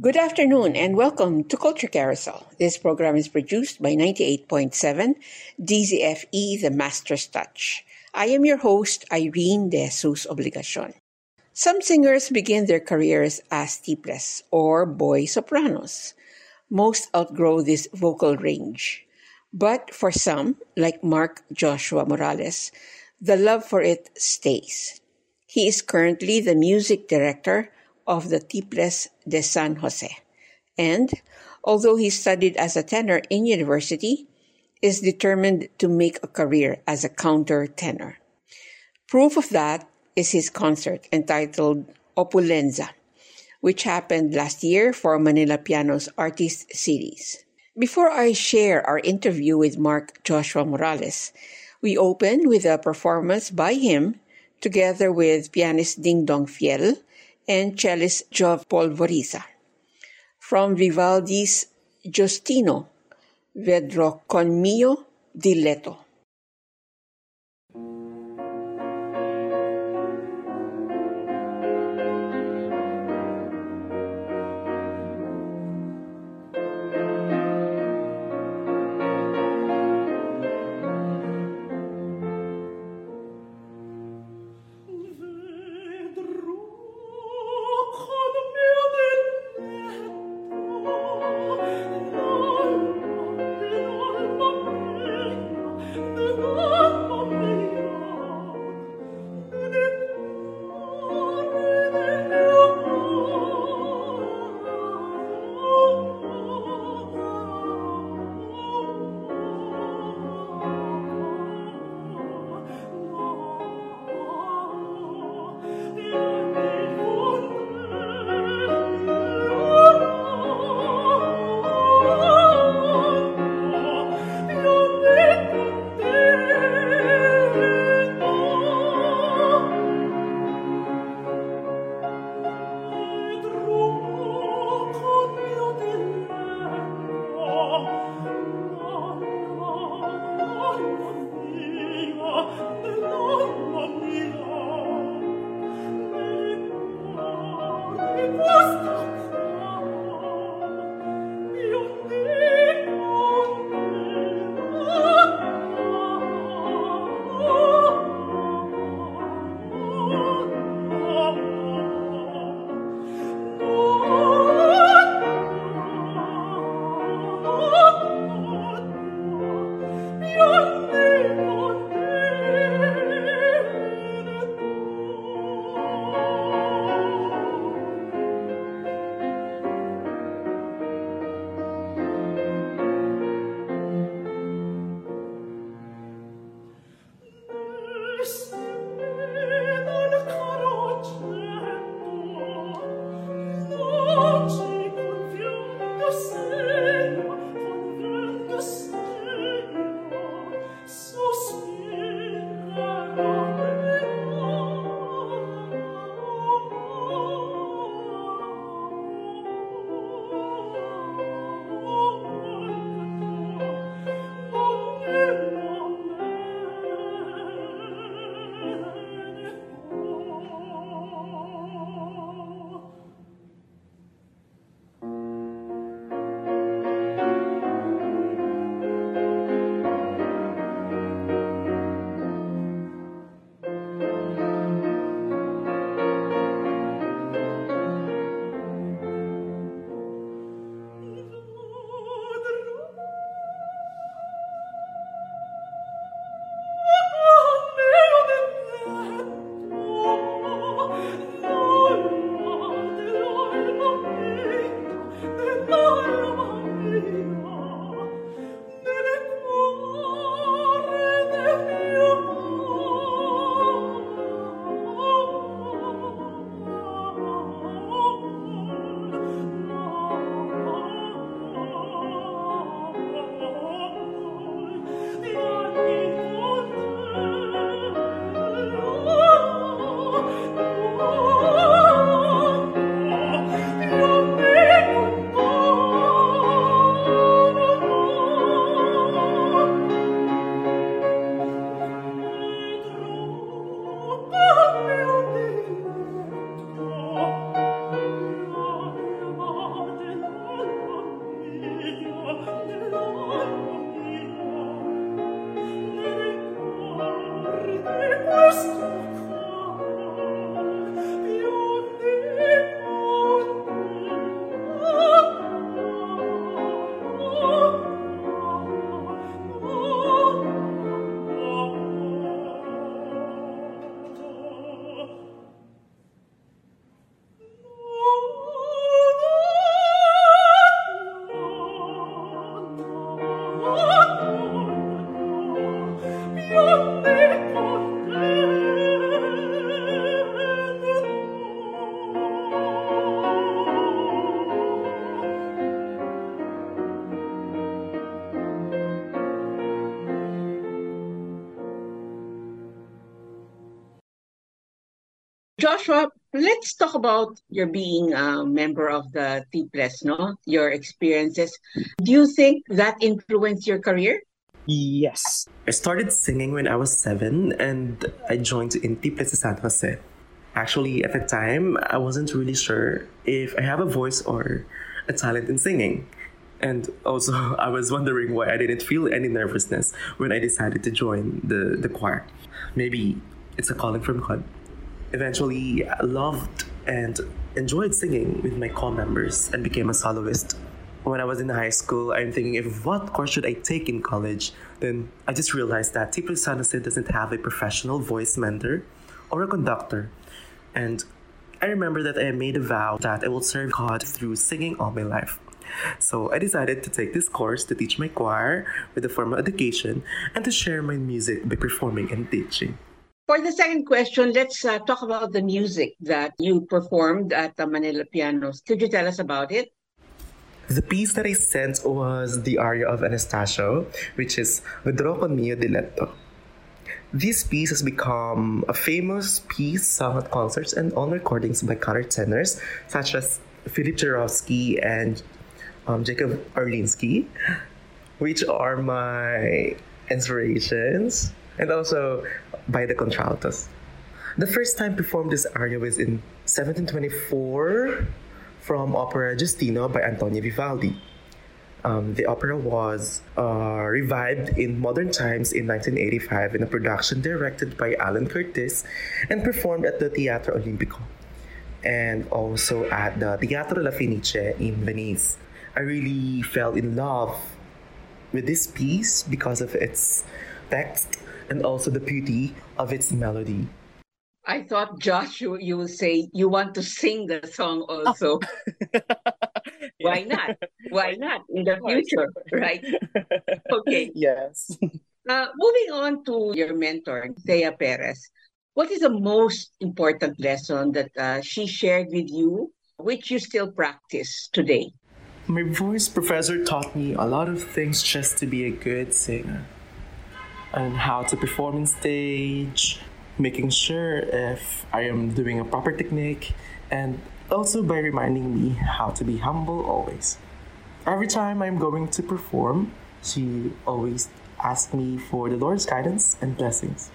Good afternoon and welcome to Culture Carousel. This program is produced by 98.7 DZFE The Master's Touch. I am your host, Irene De Jesus Obligacion. Some singers begin their careers as tiples or boy sopranos. Most outgrow this vocal range. But for some, like Mark Joshua Morales, the love for it stays. He is currently the music director of the Tiples de San Jose. And although he studied as a tenor in university, is determined to make a career as a counter tenor. Proof of that is his concert entitled Opulenza, which happened last year for Manila Piano's Artist Series. Before I share our interview with Mark Joshua Morales, we open with a performance by him together with pianist Ding Dong Fiel and cellist Jove Polvoriza. From Vivaldi's Giustino, Vedrò con mio diletto. About your being a member of the Tiples, no? Your experiences. Do you think that influenced your career? Yes. I started singing when I was seven and I joined in Tiples San Jose. Actually, at the time, I wasn't really sure if I have a voice or a talent in singing. And also, I was wondering why I didn't feel any nervousness when I decided to join the, the choir. Maybe it's a calling from God. Eventually, I loved and enjoyed singing with my co members and became a soloist when I was in high school, I'm thinking if what course should I take in college? Then I just realized that Tiples San doesn't have a professional voice mentor or a conductor. And I remember that I made a vow that I will serve God through singing all my life. So I decided to take this course to teach my choir with a formal education and to share my music by performing and teaching. For the second question, let's uh, talk about the music that you performed at the Manila Pianos. Could you tell us about it? The piece that I sent was the aria of Anastasio, which is Vedrò con mio diletto. This piece has become a famous piece sung at concerts and on recordings by countertenors such as Philippe Jaroussky and um, Jacob Orliński, which are my inspirations, and also by the contraltos. The first time performed this aria was in 1724 from opera Giustino by Antonio Vivaldi. Um, the opera was uh, revived in modern times in 1985 in a production directed by Alan Curtis and performed at the Teatro Olimpico and also at the Teatro La Fenice in Venice. I really fell in love with this piece because of its text and also the beauty of its melody. I thought, Josh, you, you will say you want to sing the song also. yeah. Why not? Why not in the future, right? Okay. Yes. Uh, moving on to your mentor, Thea Perez. What is the most important lesson that uh, she shared with you, which you still practice today? My voice professor taught me a lot of things just to be a good singer and how to perform on stage, making sure if I am doing a proper technique, and also by reminding me how to be humble always. Every time I'm going to perform, she always asks me for the Lord's guidance and blessings.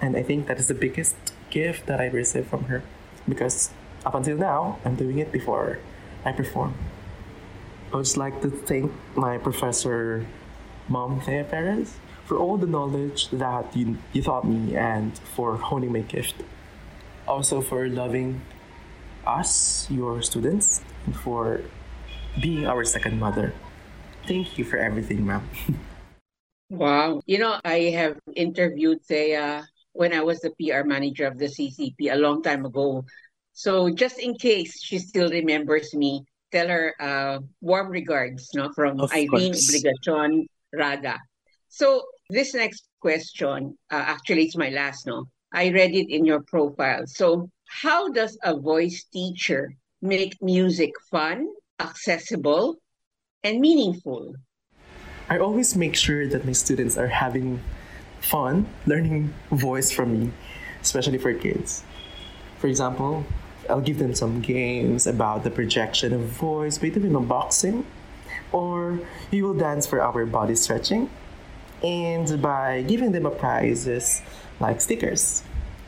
And I think that is the biggest gift that I received from her because up until now, I'm doing it before I perform. I would like to thank my professor, Mom Thea Perez, for all the knowledge that you, you taught me and for honing my gift. Also for loving us, your students, and for being our second mother. Thank you for everything, ma'am. wow. You know, I have interviewed Thea when I was the PR manager of the CCP a long time ago. So just in case she still remembers me, tell her uh, warm regards no, from of Irene course. Rada. So this next question, uh, actually, it's my last, no? I read it in your profile. So, how does a voice teacher make music fun, accessible, and meaningful? I always make sure that my students are having fun learning voice from me, especially for kids. For example, I'll give them some games about the projection of voice by doing boxing, or we will dance for our body stretching and by giving them a prizes like stickers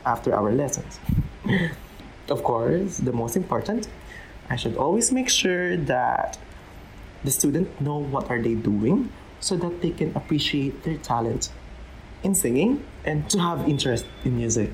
after our lessons. of course, the most important, I should always make sure that the student know what are they doing so that they can appreciate their talent in singing and to have interest in music.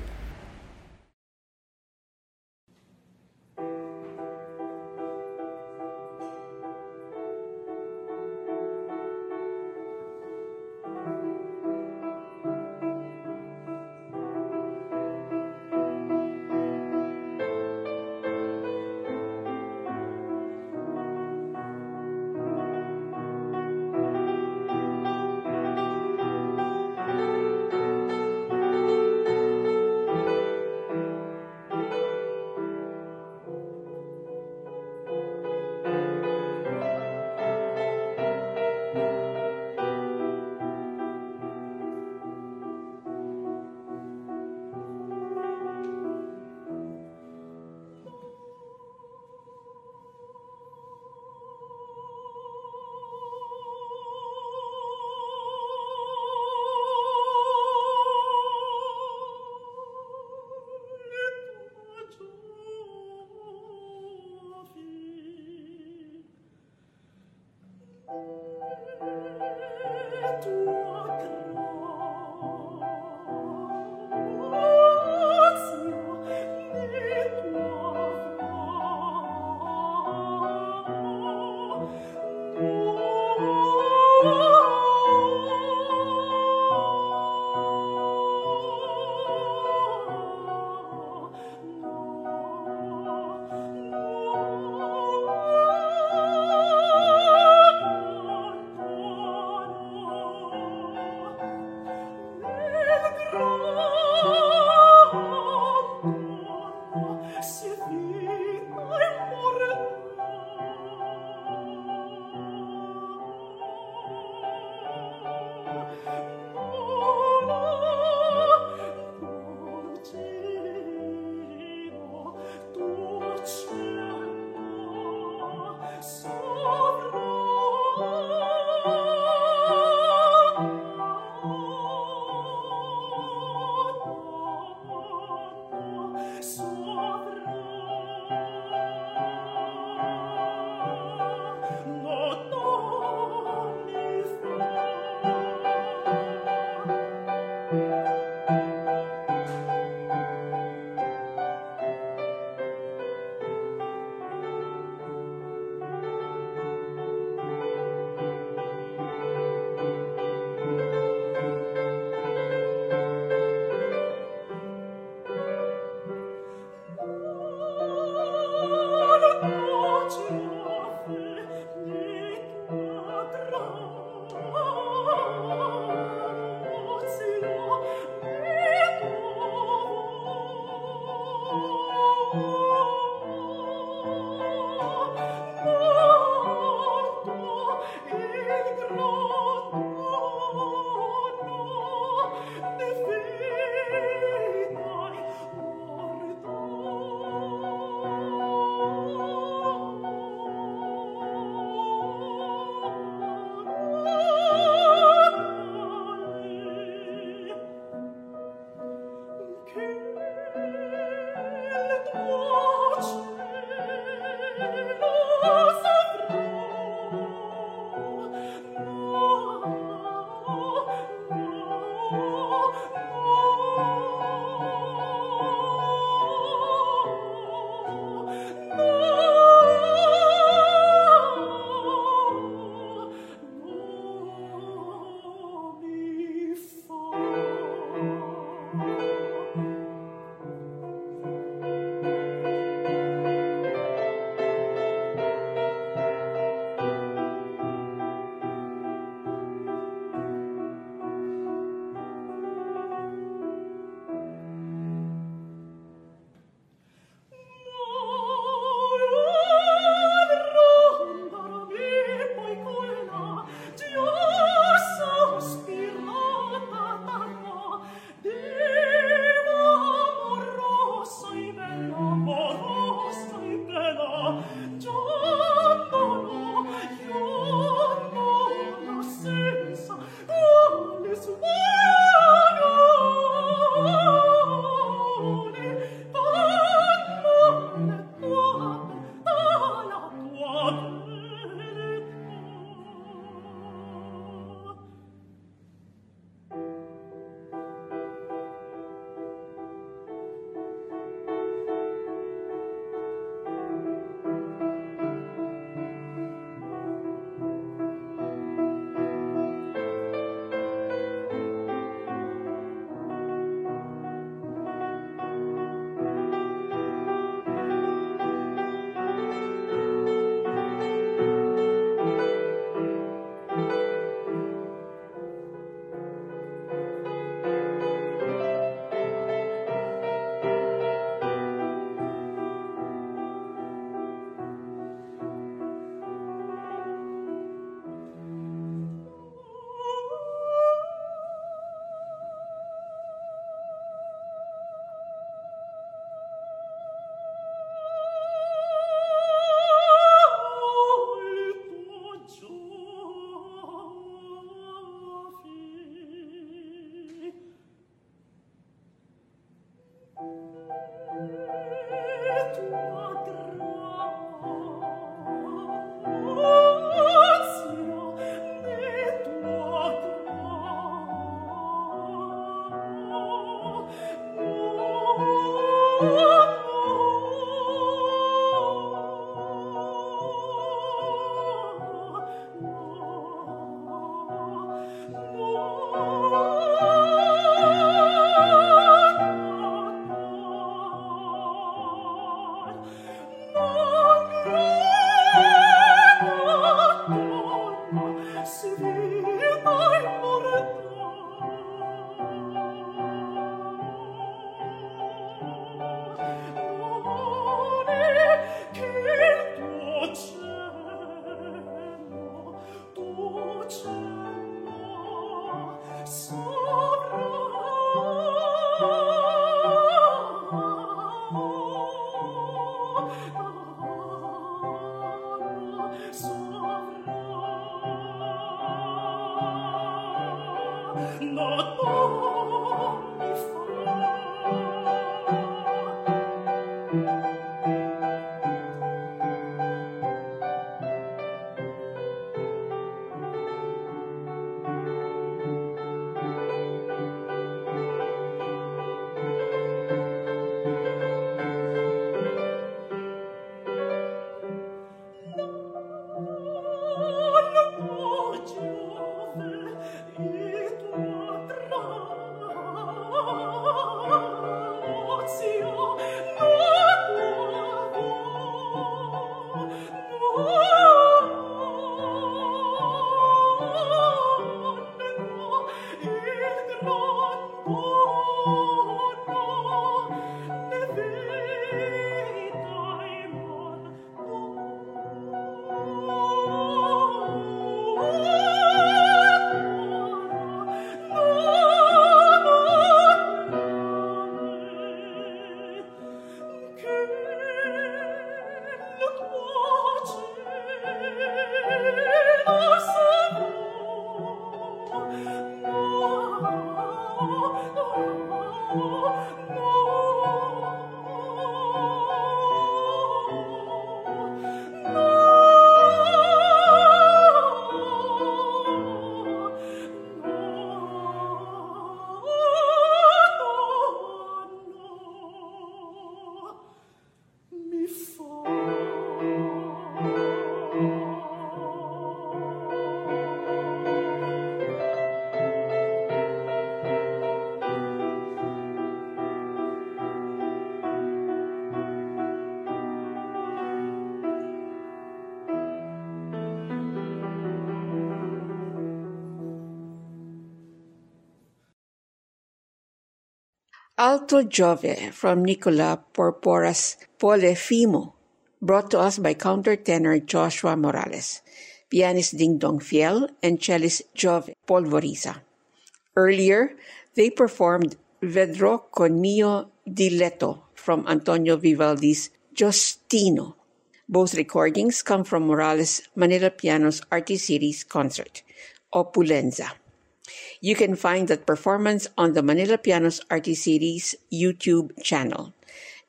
Alto Giove from Nicola Porpora's Polifemo, brought to us by countertenor Joshua Morales, pianist Ding Dong Fiel, and cellist Jove Polvoriza. Earlier, they performed Vedrò con mio diletto from Antonio Vivaldi's Giustino. Both recordings come from Morales' Manila Piano's Artist Series concert, Opulenza. You can find that performance on the Manila Pianos Series YouTube channel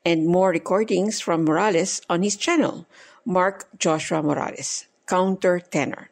and more recordings from Morales on his channel, Mark Joshua Morales, counter tenor.